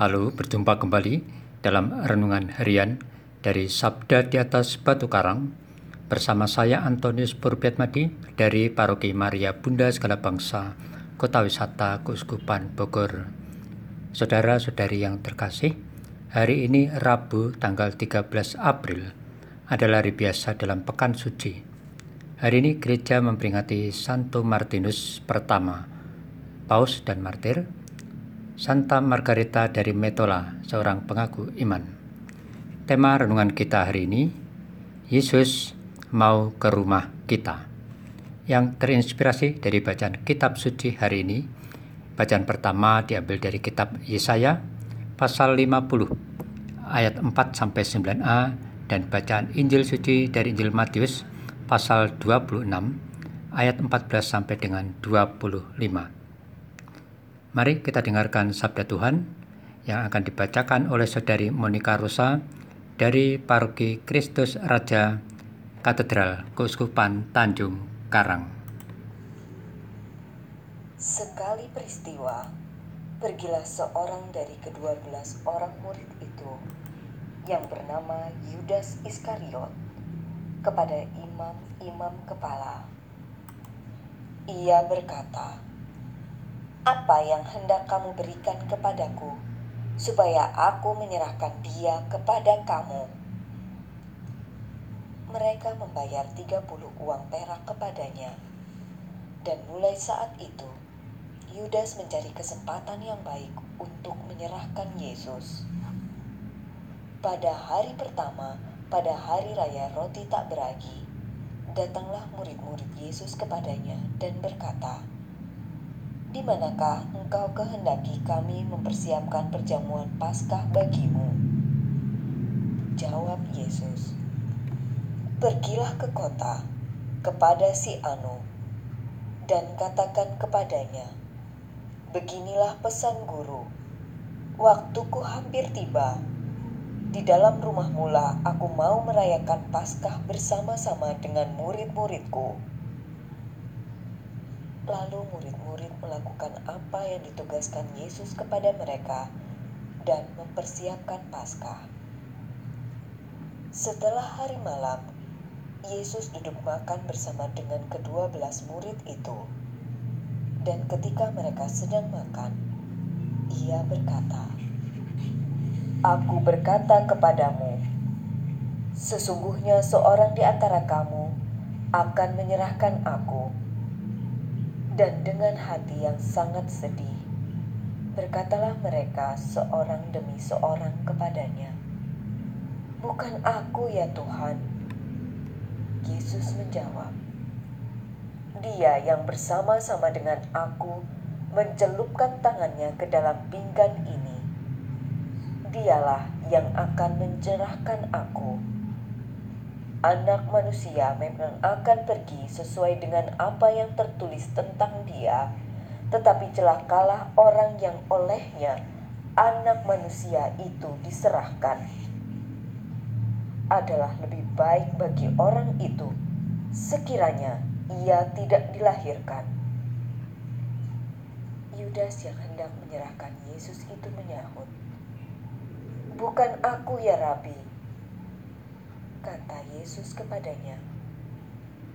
Halo, berjumpa kembali dalam renungan harian dari Sabda di atas Batu Karang bersama saya Antonius Purbiatmadi dari Paroki Maria Bunda Segala Bangsa, Kota Wisata Keuskupan Bogor. Saudara-saudari yang terkasih, hari ini Rabu tanggal 13 April adalah hari biasa dalam Pekan Suci. Hari ini gereja memperingati Santo Martinus pertama, Paus dan Martir, Santa Margareta dari Metola, seorang pengaku iman. Tema renungan kita hari ini, Yesus mau ke rumah kita. Yang terinspirasi dari bacaan kitab suci hari ini, bacaan pertama diambil dari kitab Yesaya pasal 50 ayat 4 sampai 9a dan bacaan Injil suci dari Injil Matius pasal 26 ayat 14 sampai dengan 25. Mari kita dengarkan sabda Tuhan yang akan dibacakan oleh Saudari Monica Rosa dari Paroki Kristus Raja Katedral Keuskupan Tanjung Karang. Sekali peristiwa, pergilah seorang dari kedua belas orang murid itu yang bernama Yudas Iskariot kepada imam-imam kepala. Ia berkata, apa yang hendak kamu berikan kepadaku, supaya aku menyerahkan dia kepada kamu. Mereka membayar 30 uang perak kepadanya. Dan mulai saat itu, Yudas mencari kesempatan yang baik untuk menyerahkan Yesus. Pada hari pertama, pada hari raya roti tak beragi, datanglah murid-murid Yesus kepadanya dan berkata, di manakah engkau kehendaki kami mempersiapkan perjamuan Paskah bagimu? Jawab Yesus, Pergilah ke kota, kepada si Anu, dan katakan kepadanya, Beginilah pesan guru, waktuku hampir tiba. Di dalam rumah mula aku mau merayakan Paskah bersama-sama dengan murid-muridku Lalu murid-murid melakukan apa yang ditugaskan Yesus kepada mereka dan mempersiapkan Paskah. Setelah hari malam, Yesus duduk makan bersama dengan kedua belas murid itu. Dan ketika mereka sedang makan, ia berkata, Aku berkata kepadamu, sesungguhnya seorang di antara kamu akan menyerahkan aku dan dengan hati yang sangat sedih, berkatalah mereka seorang demi seorang kepadanya, "Bukan aku, ya Tuhan." Yesus menjawab, "Dia yang bersama-sama dengan aku mencelupkan tangannya ke dalam pinggan ini, dialah yang akan mencerahkan aku." Anak manusia memang akan pergi sesuai dengan apa yang tertulis tentang dia, tetapi celakalah orang yang olehnya anak manusia itu diserahkan. Adalah lebih baik bagi orang itu sekiranya ia tidak dilahirkan. Yudas yang hendak menyerahkan Yesus itu menyahut, "Bukan aku ya, Rabi." Kata Yesus kepadanya,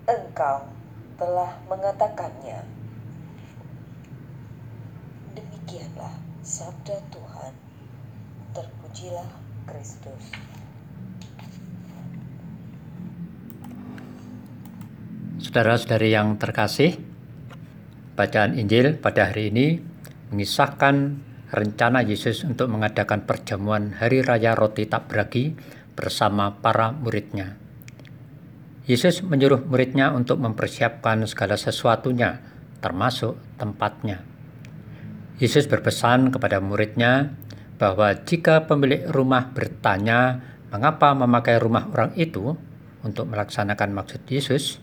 "Engkau telah mengatakannya." Demikianlah sabda Tuhan. Terpujilah Kristus. Saudara-saudari yang terkasih, bacaan Injil pada hari ini mengisahkan rencana Yesus untuk mengadakan perjamuan Hari Raya Roti Tak Beragi bersama para muridnya. Yesus menyuruh muridnya untuk mempersiapkan segala sesuatunya, termasuk tempatnya. Yesus berpesan kepada muridnya bahwa jika pemilik rumah bertanya mengapa memakai rumah orang itu untuk melaksanakan maksud Yesus,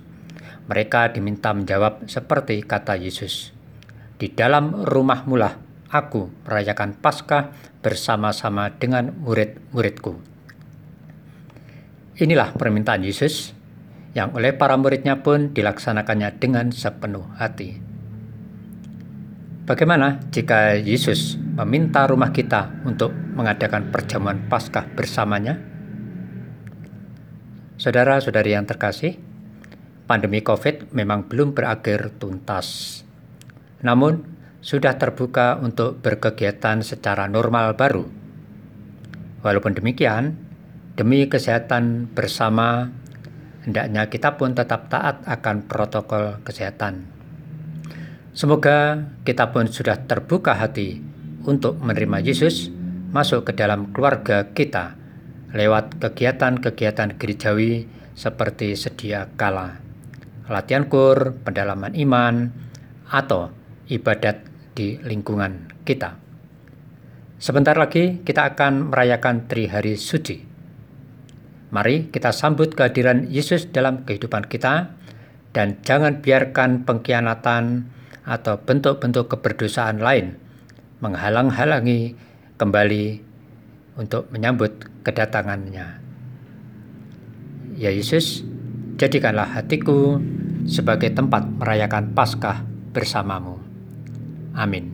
mereka diminta menjawab seperti kata Yesus. Di dalam rumah mula aku merayakan Paskah bersama-sama dengan murid-muridku. Inilah permintaan Yesus yang oleh para muridnya pun dilaksanakannya dengan sepenuh hati. Bagaimana jika Yesus meminta rumah kita untuk mengadakan perjamuan Paskah bersamanya? Saudara-saudari yang terkasih, pandemi COVID memang belum berakhir tuntas. Namun, sudah terbuka untuk berkegiatan secara normal baru. Walaupun demikian, demi kesehatan bersama, hendaknya kita pun tetap taat akan protokol kesehatan. Semoga kita pun sudah terbuka hati untuk menerima Yesus masuk ke dalam keluarga kita lewat kegiatan-kegiatan gerejawi seperti sedia kala, latihan kur, pendalaman iman, atau ibadat di lingkungan kita. Sebentar lagi kita akan merayakan Tri Hari Suci. Mari kita sambut kehadiran Yesus dalam kehidupan kita dan jangan biarkan pengkhianatan, atau bentuk-bentuk keberdosaan lain menghalang-halangi kembali untuk menyambut kedatangannya. Ya Yesus, jadikanlah hatiku sebagai tempat merayakan Paskah bersamamu. Amin.